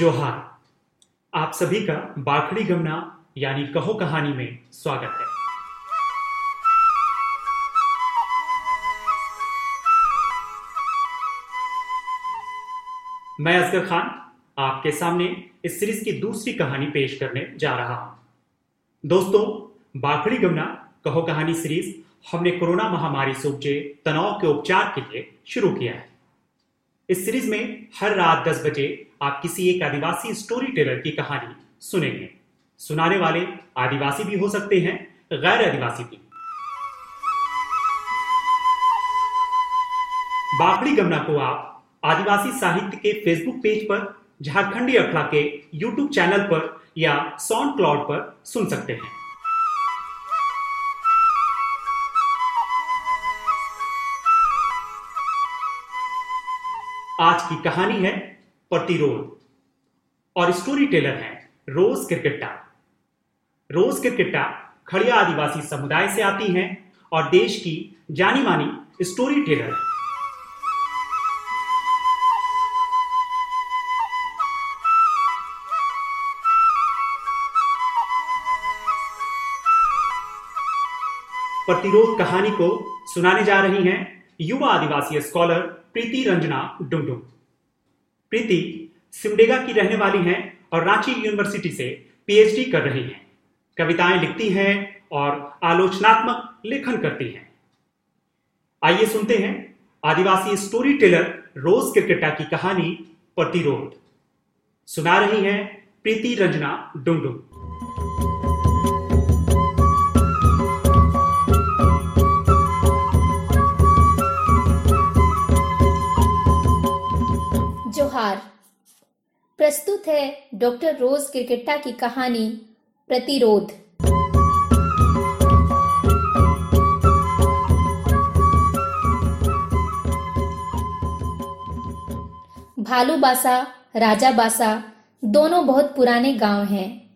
जोहार। आप सभी का बाखड़ी गमना, यानी कहो कहानी में स्वागत है। मैं असगर खान आपके सामने इस सीरीज़ की दूसरी कहानी पेश करने जा रहा हूँ। दोस्तों, बाखड़ी गमना, कहो कहानी सीरीज़ हमने कोरोना महामारी से उपजे तनाव के उपचार के लिए शुरू किया है। इस सीरीज़ में हर रात 10 बजे आप किसी एक आदिवासी स्टोरी टेलर की कहानी सुनेंगे। सुनाने वाले आदिवासी भी हो सकते हैं, गैर आदिवासी भी। बाखड़ी गमना को आप आदिवासी साहित्य के फेसबुक पेज पर, झारखंडी अखड़ा के यूट्यूब चैनल पर या साउंड क्लाउड पर सुन सकते हैं। आज की कहानी है प्रतिरोध और स्टोरी टेलर है रोज क्रिकेटा रोज क्रिकेटा खड़िया आदिवासी समुदाय से आती हैं और देश की जानी मानी स्टोरी टेलर प्रतिरोध कहानी को सुनाने जा रही हैं युवा आदिवासी स्कॉलर प्रीति रंजना डुमडुम प्रीति सिमडेगा की रहने वाली हैं और रांची यूनिवर्सिटी से पीएचडी कर रही हैं। कविताएँ लिखती हैं और आलोचनात्मक लेखन करती हैं। आइए सुनते हैं आदिवासी स्टोरी टेलर रोज क्रिकेटा की कहानी प्रतिरोध। सुना रही हैं प्रीति रंजना डुमडुम प्रस्तुत है डॉक्टर रोज क्रिकेटा की कहानी, प्रतिरोध। भालू बासा, राजा बासा, दोनों बहुत पुराने गाँव हैं।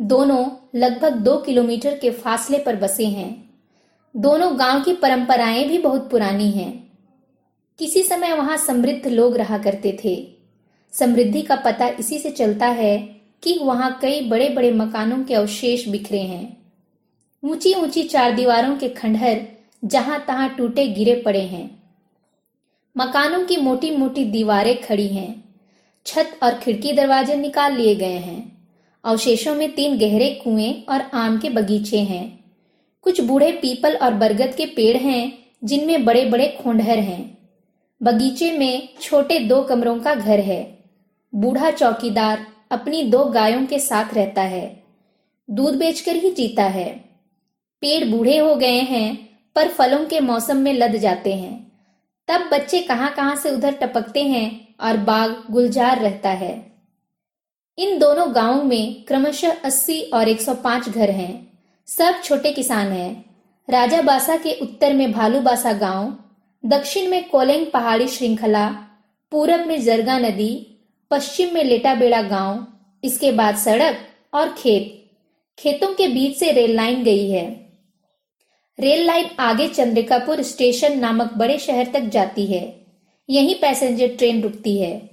दोनों लगभग दो किलोमीटर के फासले पर बसे हैं। दोनों गाँव की परंपराएँ भी बहुत पुरानी हैं। किसी समय वहाँ समृद्ध लोग रहा करते थे। समृद्धि का पता इसी से चलता है कि वहाँ कई बड़े बड़े मकानों के अवशेष बिखरे हैं। ऊँची ऊँची चार दीवारों के खंडहर जहाँ तहां टूटे गिरे पड़े हैं। मकानों की मोटी मोटी दीवारें खड़ी हैं। छत और खिड़की दरवाजे निकाल लिए गए हैं। अवशेषों में तीन गहरे कुएँ और आम के बगीचे हैं। कुछ बूढ़े पीपल और बरगद के पेड़ हैं, जिनमें बड़े बड़े खोंडहर हैं। बगीचे में छोटे दो कमरों का घर है। बूढ़ा चौकीदार अपनी दो गायों के साथ रहता है। दूध बेचकर ही जीता है। पेड़ बूढ़े हो गए हैं, पर फलों के मौसम में लद जाते हैं। तब बच्चे कहाँ कहाँ से उधर टपकते हैं और बाग गुलजार रहता है। इन दोनों गाँवों में क्रमशः 80 और 105 घर हैं। सब छोटे किसान हैं। राजा बासा के उत्तर में भालू बासा गाँव, दक्षिण में कोलेंग पहाड़ी श्रृंखला, पूरब में जरगा नदी पश्चिम में लेटाबेड़ा गाँव, इसके बाद सड़क और खेत। खेतों के बीच से रेल लाइन गई है। रेल लाइन आगे चंद्रिकापुर स्टेशन नामक बड़े शहर तक जाती है। यहीं पैसेंजर ट्रेन रुकती है।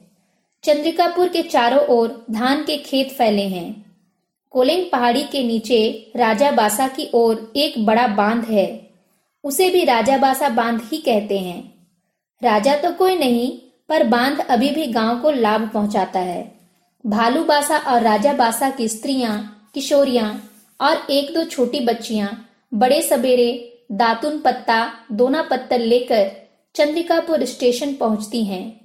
चंद्रिकापुर के चारों ओर धान के खेत फैले हैं। कोलेंग पहाड़ी के नीचे राजा बासा की ओर एक बड़ा बाँध है। उसे भी राजा बासा बाँध ही कहते हैं। राजा तो कोई नहीं पर बाँध अभी भी गाँव को लाभ पहुंचाता है। भालू बासा और राजा बासा की स्त्रियाँ, किशोरियाँ और एक दो छोटी बच्चियाँ, बड़े सवेरे दातुन पत्ता, दोना पत्तल लेकर चंद्रिकापुर स्टेशन पहुँचती हैं।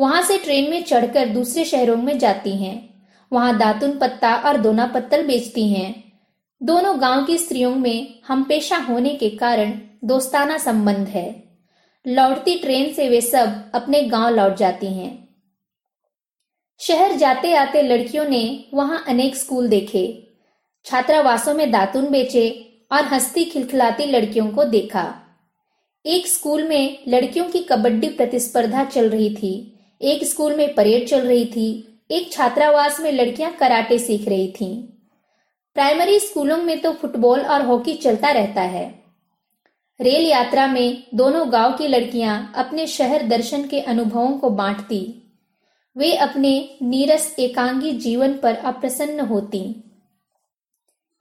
वहाँ से ट्रेन में चढ़कर दूसरे शहरों में जाती हैं। वहाँ दातुन पत्ता और दोना पत्तल बेचती हैं। दोनों गाँव की स्त्रियों में हम पेशा होने के कारण दोस्ताना संबंध है। लौटती ट्रेन से वे सब अपने गाँव लौट जाती हैं। शहर जाते आते लड़कियों ने वहाँ अनेक स्कूल देखे, छात्रावासों में दातुन बेचे और हंसती खिलखिलाती लड़कियों को देखा। एक स्कूल में लड़कियों की कबड्डी प्रतिस्पर्धा चल रही थी, एक स्कूल में परेड चल रही थी, एक छात्रावास में लड़कियाँ कराटे सीख रही थीं। प्राइमरी स्कूलों में तो फुटबॉल और हॉकी चलता रहता है। रेल यात्रा में दोनों गाँव की लड़कियाँ अपने शहर दर्शन के अनुभवों को बांटती। वे अपने नीरस एकांगी जीवन पर अप्रसन्न होती।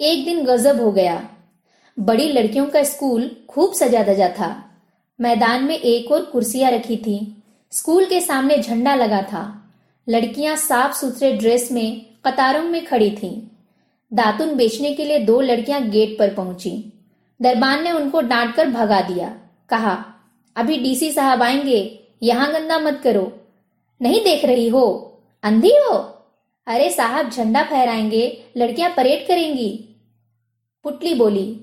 एक दिन गजब हो गया। बड़ी लड़कियों का स्कूल खूब सजा दजा था। मैदान में एक और कुर्सियाँ रखी थी। स्कूल के सामने झंडा लगा था। लड़कियाँ साफ़ सुथरे ड्रेस में कतारों में खड़ी थीं। दातुन बेचने के लिए दो लड़कियाँ गेट पर पहुँची। दरबान ने उनको डांट कर भगा दिया। कहा, अभी डीसी साहब आएँगे, यहाँ गंदा मत करो। नहीं देख रही हो? अंधी हो? अरे साहब, झंडा फहराएँगे, लड़कियाँ परेड करेंगी। पुटली बोली,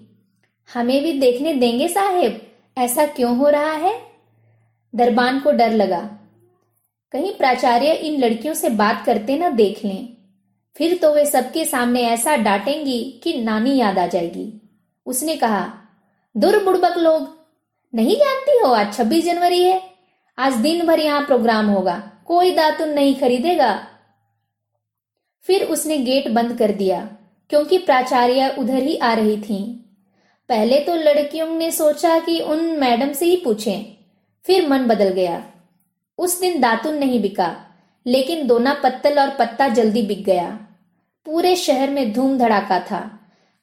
हमें भी देखने देंगे साहेब, ऐसा क्यों हो रहा है? दरबान को डर लगा। कहीं प्राचार्य इन लड़कियों से बात करते ना देख लें। फिर तो वे सबके सामने ऐसा डांटेंगी कि नानी याद आ जाएगी। उसने कहा दुर बुड़बक लोग, नहीं जानती हो आज छब्बीस जनवरी है? आज दिन भर यहाँ प्रोग्राम होगा, कोई दातुन नहीं खरीदेगा। फिर उसने गेट बंद कर दिया, क्योंकि प्राचार्य उधर ही आ रही थीं। पहले तो लड़कियों ने सोचा कि उन मैडम से ही पूछें, फिर मन बदल गया। उस दिन दातुन नहीं बिका, लेकिन दोना पत्तल और पत्ता जल्दी बिक गया। पूरे शहर में धूम धड़ाका था।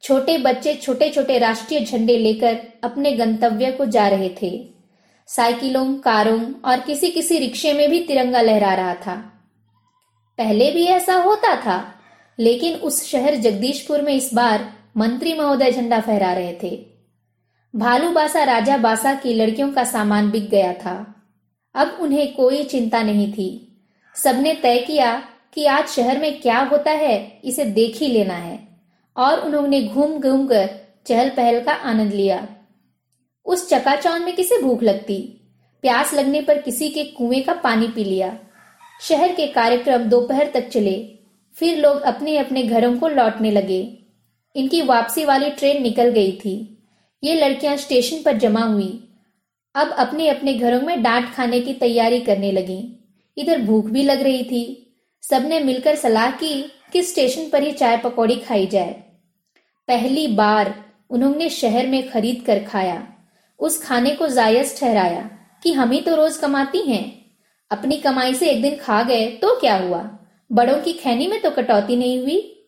छोटे बच्चे छोटे छोटे राष्ट्रीय झंडे लेकर अपने गंतव्य को जा रहे थे। साइकिलों, कारों और किसी किसी रिक्शे में भी तिरंगा लहरा रहा था। पहले भी ऐसा होता था, लेकिन उस शहर जगदीशपुर में इस बार मंत्री महोदय झंडा फहरा रहे थे। भालू बासा, राजा बासा की लड़कियों का सामान बिक गया था। अब उन्हें कोई चिंता नहीं थी। सबने तय किया कि आज शहर में क्या होता है, इसे देख ही लेना है। और उन्होंने घूम घूम कर चहल पहल का आनंद लिया। उस चकाचौंध में किसे भूख लगती? प्यास लगने पर किसी के कुएँ का पानी पी लिया। शहर के कार्यक्रम दोपहर तक चले। फिर लोग अपने अपने घरों को लौटने लगे। इनकी वापसी वाली ट्रेन निकल गई थी। ये लड़कियाँ स्टेशन पर जमा हुई। अब अपने अपने घरों में डांट खाने की तैयारी करने लगी। इधर भूख भी लग रही थी। सबने मिलकर सलाह की कि स्टेशन पर ही चाय पकौड़ी खाई जाए। पहली बार उन्होंने शहर में खरीद कर खाया। उस खाने को जायज़ ठहराया कि हम ही तो रोज कमाती हैं। अपनी कमाई से एक दिन खा गए तो क्या हुआ? बड़ों की खैनी में तो कटौती नहीं हुई।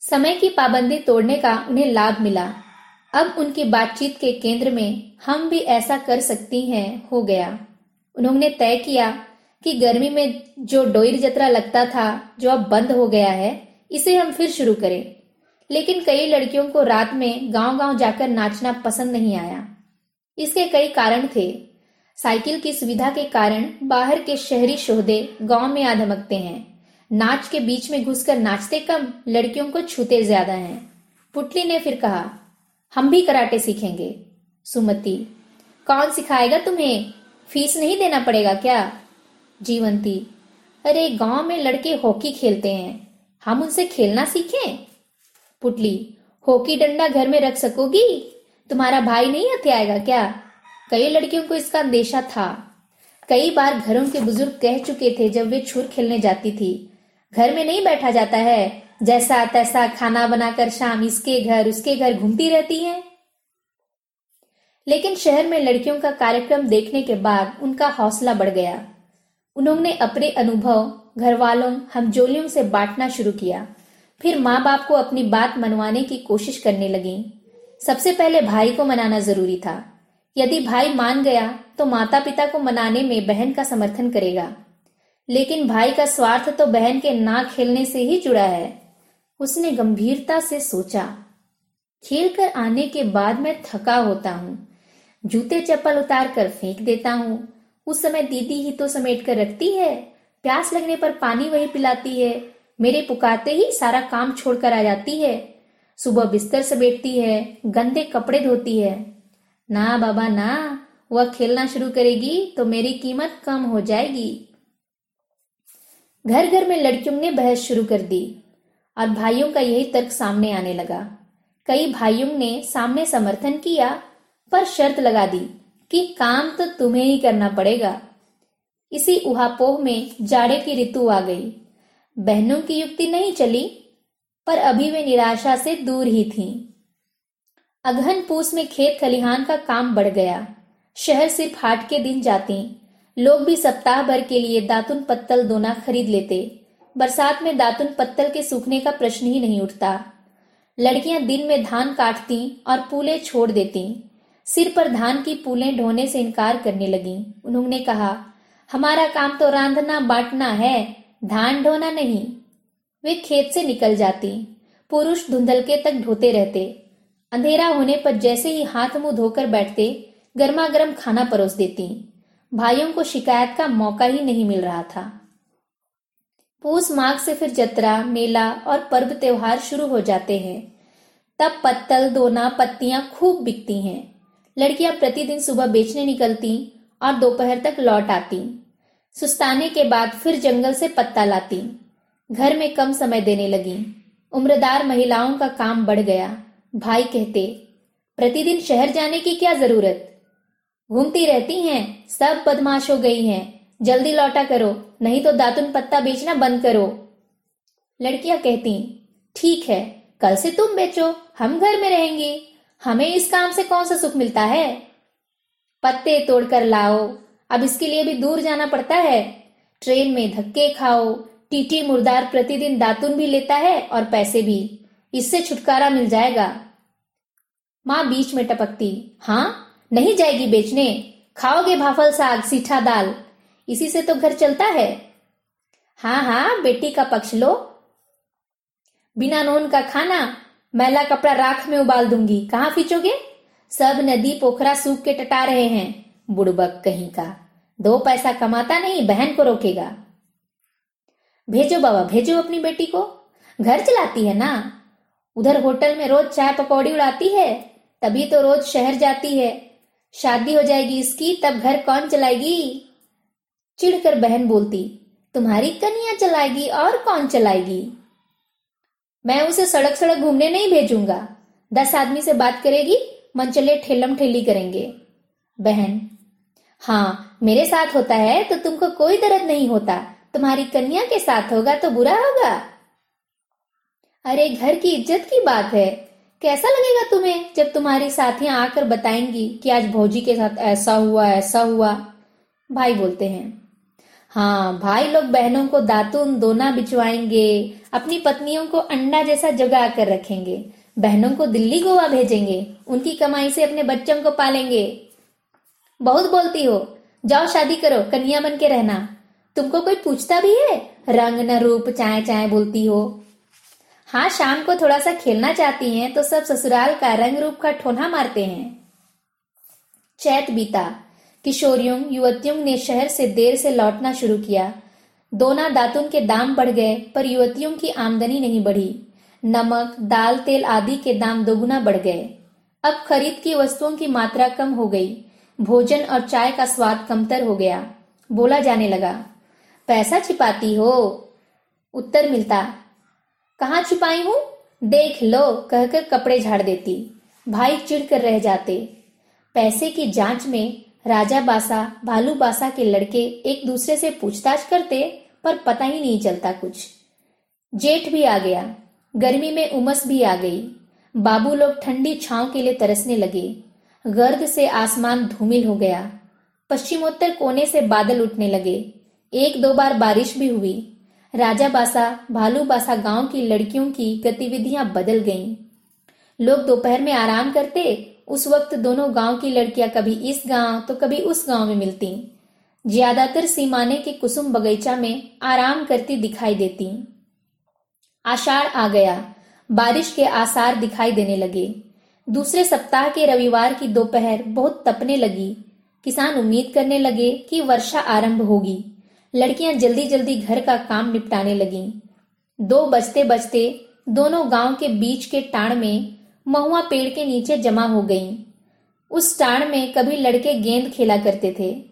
समय की पाबंदी तोड़ने का उन्हें लाभ मिला। अब उनकी बातचीत के केंद्र में हम भी ऐसा कर सकती हैं, हो गया। उन्होंने तय किया कि गर्मी में जो डोईर जतरा लगता था, जो अब बंद हो गया है, इसे हम फिर शुरू करें। लेकिन कई लड़कियों को रात में गाँव गाँव जाकर नाचना पसंद नहीं आया। इसके कई कारण थे। साइकिल की सुविधा के कारण बाहर के शहरी शोहदे गाँव में आ धमकते हैं। नाच के बीच में घुसकर नाचते कम लड़कियों को छूते ज़्यादा हैं। पुटली ने फिर कहा, हम भी कराटे सीखेंगे। सुमति, कौन सिखाएगा तुम्हें? फ़ीस नहीं देना पड़ेगा क्या? जीवंती, अरे, गाँव में लड़के हॉकी खेलते हैं। हम उनसे खेलना सीखें? पुटली, हॉकी डंडा घर में रख सकोगी? तुम्हारा भाई नहीं हथियाएगा क्या? कई लड़कियों को इसका अंदेशा था। कई बार घरों के बुज़ुर्ग कह चुके थे जब वे छुर खेलने जाती थी। घर में नहीं बैठा जाता है। जैसा तैसा खाना बनाकर शाम इसके घर, उसके घर घूमती रहती है। लेकिन शहर में लड़कियों का कार्यक्रम देखने के बाद उनका हौसला बढ़ गया। उन्होंने अपने अनुभव घर वालों हमजोलियों से बांटना शुरू किया। फिर माँ बाप को अपनी बात मनवाने की कोशिश करने लगी। सबसे पहले भाई को मनाना ज़रूरी था। यदि भाई मान गया तो माता पिता को मनाने में बहन का समर्थन करेगा। लेकिन भाई का स्वार्थ तो बहन के ना खेलने से ही जुड़ा है। उसने गंभीरता से सोचा खेल कर आने के बाद मैं थका होता हूँ। जूते चप्पल उतार कर फेंक देता हूँ। उस समय दीदी ही तो समेट कर रखती है। प्यास लगने पर पानी वही पिलाती है। मेरे पुकारते ही सारा काम छोड़कर आ जाती है। सुबह बिस्तर से बैठती है, गंदे कपड़े धोती है। ना बाबा, ना, वह खेलना शुरू करेगी तो मेरी कीमत कम हो जाएगी। घर घर में लड़कियों ने बहस शुरू कर दी और भाइयों का यही तर्क सामने आने लगा। कई भाइयों ने सामने समर्थन किया, पर शर्त लगा दी कि काम तो तुम्हें ही करना पड़ेगा। इसी उहापोह में जाड़े की ऋतु आ गई। बहनों की युक्ति नहीं चली, पर अभी वे निराशा से दूर ही थीं। अगहन पूस में खेत खलिहान का काम बढ़ गया। शहर सिर्फ़ हाट के दिन जाती। लोग भी सप्ताह भर के लिए दातुन पत्तल दोना खरीद लेते। बरसात में दातुन पत्तल के सूखने का प्रश्न ही नहीं उठता। लड़कियाँ दिन में धान काटती और पूले छोड़ देती। सिर पर धान की पूलें ढोने से इनकार करने लगी। उन्होंने कहा, हमारा काम तो रांधना बांटना है धान ढोना नहीं। वे खेत से निकल जाती। पुरुष धुंधलके तक ढोते रहते। अंधेरा होने पर जैसे ही हाथ मुँह धोकर बैठते गर्मा गर्म खाना परोस देती। भाइयों को शिकायत का मौका ही नहीं मिल रहा था। पूस माघ से फिर जतरा, मेला और पर्व त्योहार शुरू हो जाते हैं। तब पत्तल, दोना, पत्तियाँ खूब बिकती हैं। लड़कियाँ प्रतिदिन सुबह बेचने निकलती और दोपहर तक लौट आती। सुस्ताने के बाद फिर जंगल से पत्ता लाती। घर में कम समय देने लगी। उम्रदार महिलाओं का काम बढ़ गया। भाई कहते, प्रतिदिन शहर जाने की क्या ज़रूरत? घूमती रहती हैं, सब बदमाश हो गई हैं। जल्दी लौटा करो, नहीं तो दातुन पत्ता बेचना बंद करो। लड़कियाँ कहती, ठीक है, कल से तुम बेचो, हम घर में रहेंगे। हमें इस काम से कौन सा सुख मिलता है? पत्ते तोड़कर लाओ। अब इसके लिए भी दूर जाना पड़ता है। ट्रेन में धक्के खाओ, टीटी मुर्दार प्रतिदिन दातुन भी लेता है और पैसे भी। इससे छुटकारा मिल जाएगा। माँ बीच में टपकती हाँ नहीं जाएगी बेचने। खाओगे भाफल साग, सीठा दाल। इसी से तो घर चलता है। हाँ हाँ बेटी का पक्ष लो। बिना नोन का खाना, मैला कपड़ा राख में उबाल दूँगी। कहाँ फीचोगे सब नदी पोखरा सूख के टटा रहे हैं। बुड़बक कहीं का। दो पैसा कमाता नहीं, बहन को रोकेगा। भेजो बाबा, भेजो अपनी बेटी को। घर चलाती है ना? उधर होटल में रोज चाय पकौड़ी उड़ाती है, तभी तो रोज शहर जाती है। शादी हो जाएगी इसकी, तब घर कौन चलाएगी? चिढ़कर बहन बोलती, तुम्हारी कन्या चलाएगी और कौन चलाएगी? मैं उसे सड़क सड़क घूमने नहीं भेजूँगा। दस आदमी से बात करेगी मन चले ठेलम ठेली करेंगे। बहन हाँ मेरे साथ होता है तो तुमको कोई दर्द नहीं होता। तुम्हारी कन्या के साथ होगा तो बुरा होगा। अरे, घर की इज़्ज़त की बात है। कैसा लगेगा तुम्हें जब तुम्हारी साथियाँ आकर बताएँगी कि आज भौजी के साथ ऐसा हुआ ऐसा हुआ? भाई बोलते हैं। हाँ भाई लोग बहनों को दातुन दोना बिचवाएँगे अपनी पत्नियों को अंडा जैसा जगा कर रखेंगे। बहनों को दिल्ली गोवा भेजेंगे, उनकी कमाई से अपने बच्चों को पालेंगे। बहुत बोलती हो। जाओ शादी करो कन्या बन के रहना। तुमको कोई पूछता भी है? रंग न रूप चाय चाय बोलती हो। हाँ शाम को थोड़ा सा खेलना चाहती हैं तो सब ससुराल का रंग रूप का ठोना मारते हैं। चैत बीता। किशोरियों, युवतियों ने शहर से देर से लौटना शुरू किया। दोना दातुन के दाम बढ़ गए, पर युवतियों की आमदनी नहीं बढ़ी। नमक, दाल, तेल आदि के दाम दोगुना बढ़ गए। अब खरीद की वस्तुओं की मात्रा कम हो गई। भोजन और चाय का स्वाद कमतर हो गया। बोला जाने लगा, पैसा छिपाती हो? उत्तर मिलता, कहा छुपाई हूँ? देख लो, कहकर कपड़े झाड़ देती। भाई चिढ़कर रह जाते। पैसे की जाँच में राजा बासा, भालू बासा के लड़के एक दूसरे से पूछताछ करते, पर पता ही नहीं चलता कुछ। जेठ भी आ गया। गर्मी में उमस भी आ गई। बाबू लोग ठंडी छांव के लिए तरसने लगे। गर्द से आसमान धूमिल हो गया। पश्चिमोत्तर कोने से बादल उठने लगे। एक दो बार बारिश भी हुई। राजा बासा, भालू बासा गाँव की लड़कियों की गतिविधियाँ बदल गईं। लोग दोपहर में आराम करते, उस वक्त दोनों गाँव की लड़कियाँ कभी इस गाँव तो कभी उस गाँव में मिलती। ज़्यादातर सीमाने के कुसुम बगीचा में आराम करती दिखाई देती। आषाढ़ आ गया। बारिश के आसार दिखाई देने लगे। दूसरे सप्ताह के रविवार की दोपहर बहुत तपने लगी। किसान उम्मीद करने लगे कि वर्षा आरंभ होगी। लड़कियाँ जल्दी जल्दी घर का काम निपटाने लगी। दो बजते बजते दोनों गाँव के बीच के टाण में महुआ पेड़ के नीचे जमा हो गईं। उस टाण में कभी लड़के गेंद खेला करते थे।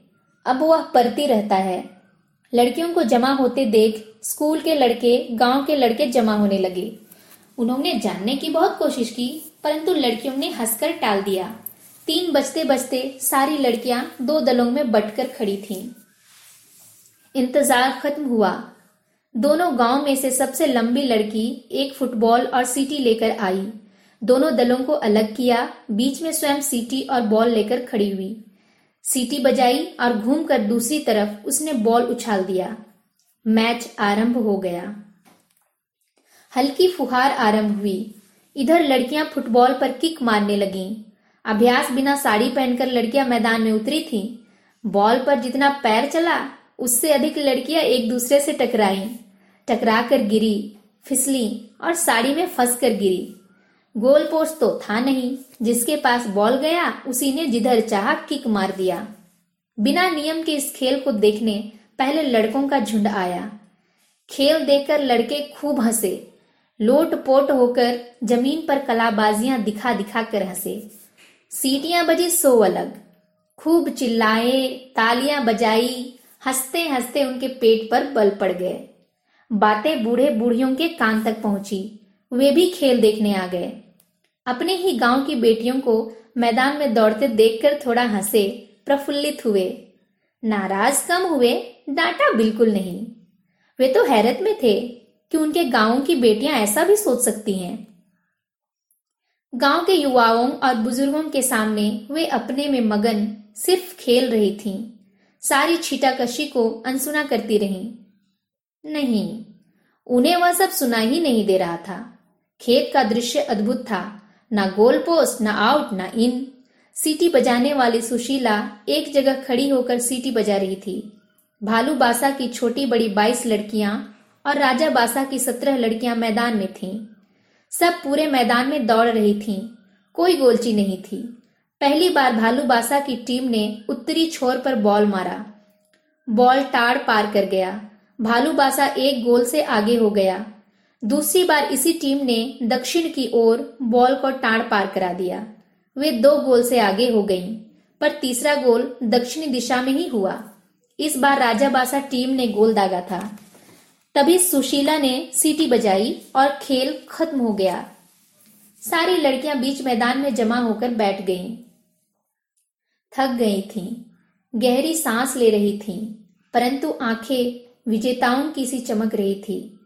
अब वह परती रहता है। लड़कियों को जमा होते देख स्कूल के लड़के, गाँव के लड़के जमा होने लगे। उन्होंने जानने की बहुत कोशिश की परंतु लड़कियों ने हंसकर टाल दिया। तीन बजते बजते सारी लड़कियाँ दो दलों में बटकर खड़ी थीं। इंतज़ार खत्म हुआ। दोनों गाँव में से सबसे लंबी लड़की एक फुटबॉल और सीटी लेकर आई। दोनों दलों को अलग किया, बीच में स्वयं सीटी और बॉल लेकर खड़ी हुई। सीटी बजाई और घूमकर दूसरी तरफ़ उसने बॉल उछाल दिया। मैच आरंभ हो गया। हल्की फुहार आरंभ हुई। इधर लड़कियाँ फुटबॉल पर किक मारने लगीं। अभ्यास बिना साड़ी पहनकर लड़कियाँ मैदान में उतरी थीं। बॉल पर जितना पैर चला, उससे अधिक लड़कियाँ एक दूसरे से टकराई। टकरा कर गिरी, फिसली और साड़ी में फंस कर गिरी। गोल पोस्ट तो था नहीं। जिसके पास बॉल गया, उसी ने जिधर चाह किक मार दिया। बिना नियम के इस खेल को देखने पहले लड़कों का झुंड आया। खेल देखकर लड़के खूब हंसे। लोट पोट होकर ज़मीन पर कलाबाजियाँ दिखा दिखा कर हंसे। सीटियाँ बजी सो अलग। खूब चिल्लाए, तालियाँ बजाई, हँसते हँसते उनके पेट पर बल पड़ गए। बातें बूढ़े बूढ़ियों के कान तक पहुँची। वे भी खेल देखने आ गए। अपने ही गाँव की बेटियों को मैदान में दौड़ते देखकर थोड़ा हंसे, प्रफुल्लित हुए। नाराज़ कम हुए, डांटा बिल्कुल नहीं। वे तो हैरत में थे। कि उनके गाँवों की बेटियाँ ऐसा भी सोच सकती हैं। गाँव के युवाओं और बुज़ुर्गों के सामने वे अपने में मगन सिर्फ़ खेल रही थीं। सारी छीटाकशी को अनसुना करती रहीं। नहीं, उन्हें वह सब सुना ही नहीं दे रहा था। खेत का दृश्य अद्भुत था। ना गोल पोस्ट, ना आउट, ना इन। सीटी बजाने वाली सुशीला एक जगह खड़ी होकर सीटी बजा रही थी। भालू बासा की छोटी बड़ी बाईस लड़कियाँ और राजा बासा की सत्रह लड़कियाँ मैदान में थीं। सब पूरे मैदान में दौड़ रही थीं। कोई गोलची नहीं थी। पहली बार भालू बासा की टीम ने उत्तरी छोर पर बॉल मारा। बॉल टाड़ पार कर गया। भालू बासा एक गोल से आगे हो गया। दूसरी बार इसी टीम ने दक्षिण की ओर बॉल को टाड़ पार करा दिया। वे दो गोल से आगे हो गईं, पर तीसरा गोल दक्षिणी दिशा में ही हुआ। इस बार राजा बासा टीम ने गोल दागा था। तभी सुशीला ने सीटी बजाई और खेल खत्म हो गया। सारी लड़कियाँ बीच मैदान में जमा होकर बैठ गईं। थक गई थीं, गहरी सांस ले रही थीं, परंतु आँखें विजेताओं की सी चमक रही थी।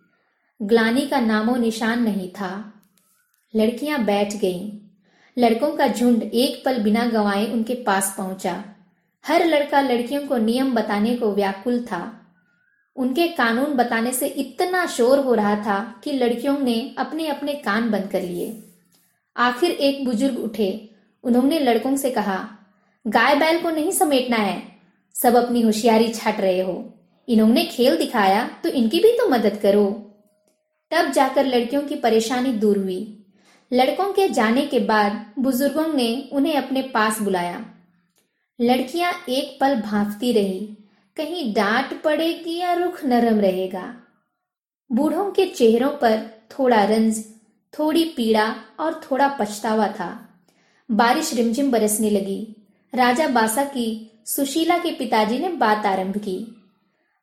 ग्लानी का नामो निशान नहीं था। लड़कियाँ बैठ गईं। लड़कों का झुंड एक पल बिना गंवाए उनके पास पहुँचा। हर लड़का लड़कियों को नियम बताने को व्याकुल था। उनके कानून बताने से इतना शोर हो रहा था कि लड़कियों ने अपने अपने कान बंद कर लिए। आखिर एक बुज़ुर्ग उठे। उन्होंने लड़कों से कहा, गाय बैल को नहीं समेटना है। सब अपनी होशियारी छाट रहे हो। इन्होंने खेल दिखाया तो इनकी भी तो मदद करो। तब जाकर लड़कियों की परेशानी दूर हुई। लड़कों के जाने के बाद बुज़ुर्गों ने उन्हें अपने पास बुलाया। लड़कियाँ एक पल भांफती रही। कहीं डांट पड़ेगी या रुख नरम रहेगा। बूढ़ों के चेहरों पर थोड़ा रंज, थोड़ी पीड़ा और थोड़ा पछतावा था। बारिश रिमझिम बरसने लगी। राजा बासा की सुशीला के पिताजी ने बात आरंभ की।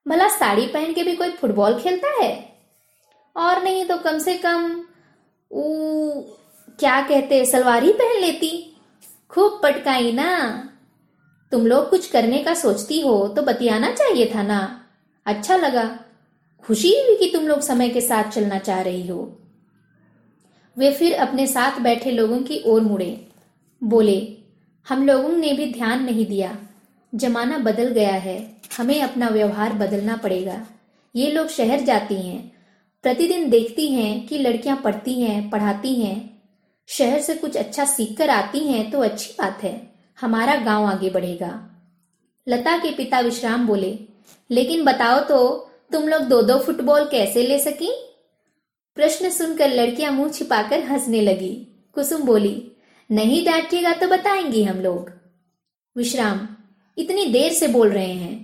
भला साड़ी पहन के भी कोई फुटबॉल खेलता है? और नहीं तो कम से कम ऊ क्या कहते, सलवार ही पहन लेती। खूब पटकाई ना। तुम लोग कुछ करने का सोचती हो तो बतियाना चाहिए था ना। अच्छा लगा। खुशी हुई कि तुम लोग समय के साथ चलना चाह रही हो। वे फिर अपने साथ बैठे लोगों की ओर मुड़े। बोले, हम लोगों ने भी ध्यान नहीं दिया। जमाना बदल गया है। हमें अपना व्यवहार बदलना पड़ेगा। ये लोग शहर जाती हैं। प्रतिदिन देखती हैं कि लड़कियाँ पढ़ती हैं, पढ़ाती हैं। शहर से कुछ अच्छा सीख कर आती हैं तो अच्छी बात है। हमारा गाँव आगे बढ़ेगा। लता के पिता विश्राम बोले, लेकिन बताओ तो तुम लोग दो दो फुटबॉल कैसे ले सकी? प्रश्न सुनकर लड़कियाँ मुँह छिपाकर हंसने लगी। कुसुम बोली, नहीं डांटिएगा तो बताएँगी हम लोग। विश्राम, इतनी देर से बोल रहे हैं।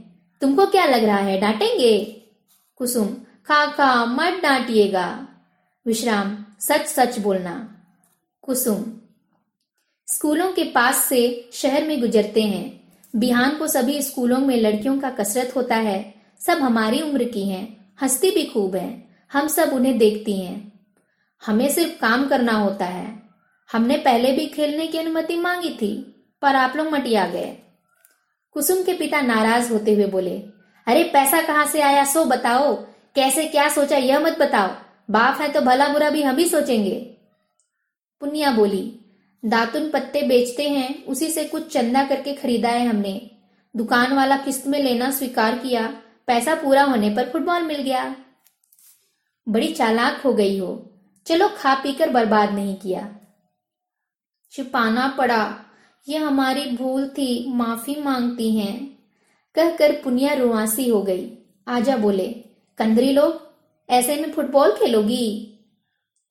तुमको क्या लग रहा है, डांटेंगे? कुसुम खा खा मत डांटिएगा। विश्राम सच सच बोलना। कुसुम स्कूलों के पास से शहर में गुजरते हैं। बिहान को सभी स्कूलों में लड़कियों का कसरत होता है। सब हमारी उम्र की हैं। हंसती भी खूब हैं। हम सब उन्हें देखती हैं। हमें सिर्फ़ काम करना होता है। हमने पहले भी खेलने की अनुमति मांगी थी, पर आप लोग मटिया गए। कुसुम के पिता नाराज़ होते हुए बोले, अरे, पैसा कहाँ से आया? सो बताओ। कैसे क्या सोचा? यह मत बताओ। बाप है तो भला बुरा भी हम ही सोचेंगे। पुनिया बोली दातुन पत्ते बेचते हैं, उसी से कुछ चंदा करके खरीदा है हमने। दुकान वाला किस्त में लेना स्वीकार किया, पैसा पूरा होने पर फुटबॉल मिल गया। बड़ी चालाक हो गई हो। चलो खा पीकर बर्बाद नहीं किया। छुपाना पड़ा। यह हमारी भूल थी, माफ़ी मांगती हैं। कहकर पुनिया रुआसी हो गई। आजा बोले, कंदरी लोग, ऐसे में फुटबॉल खेलोगी?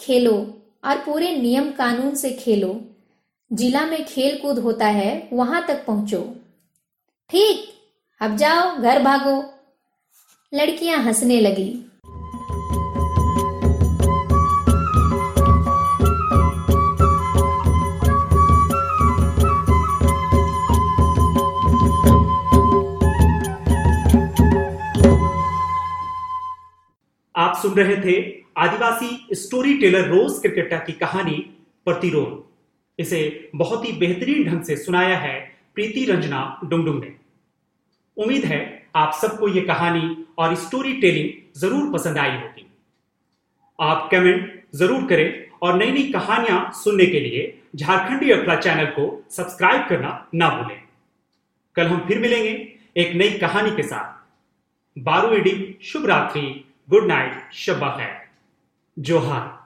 खेलो, और पूरे नियम कानून से खेलो। जिला में खेल कूद होता है, वहाँ तक पहुंचो। ठीक, अब जाओ, घर भागो। लड़कियाँ हंसने लगी। आप सुन रहे थे आदिवासी स्टोरी टेलर रोज क्रिकेटा की कहानी प्रतिरोध। इसे बहुत ही बेहतरीन ढंग से सुनाया है प्रीति रंजना डुंगडुंग ने। उम्मीद है आप सबको यह कहानी और स्टोरी टेलिंग ज़रूर पसंद आई होगी। आप कमेंट ज़रूर करें और नई नई कहानियाँ सुनने के लिए झारखंडी अखला चैनल को सब्सक्राइब करना ना भूलें। कल हम फिर मिलेंगे एक नई कहानी के साथ। बारू एडी शुभ रात्रि, गुड नाइट, शब्बा खैर। जोहार।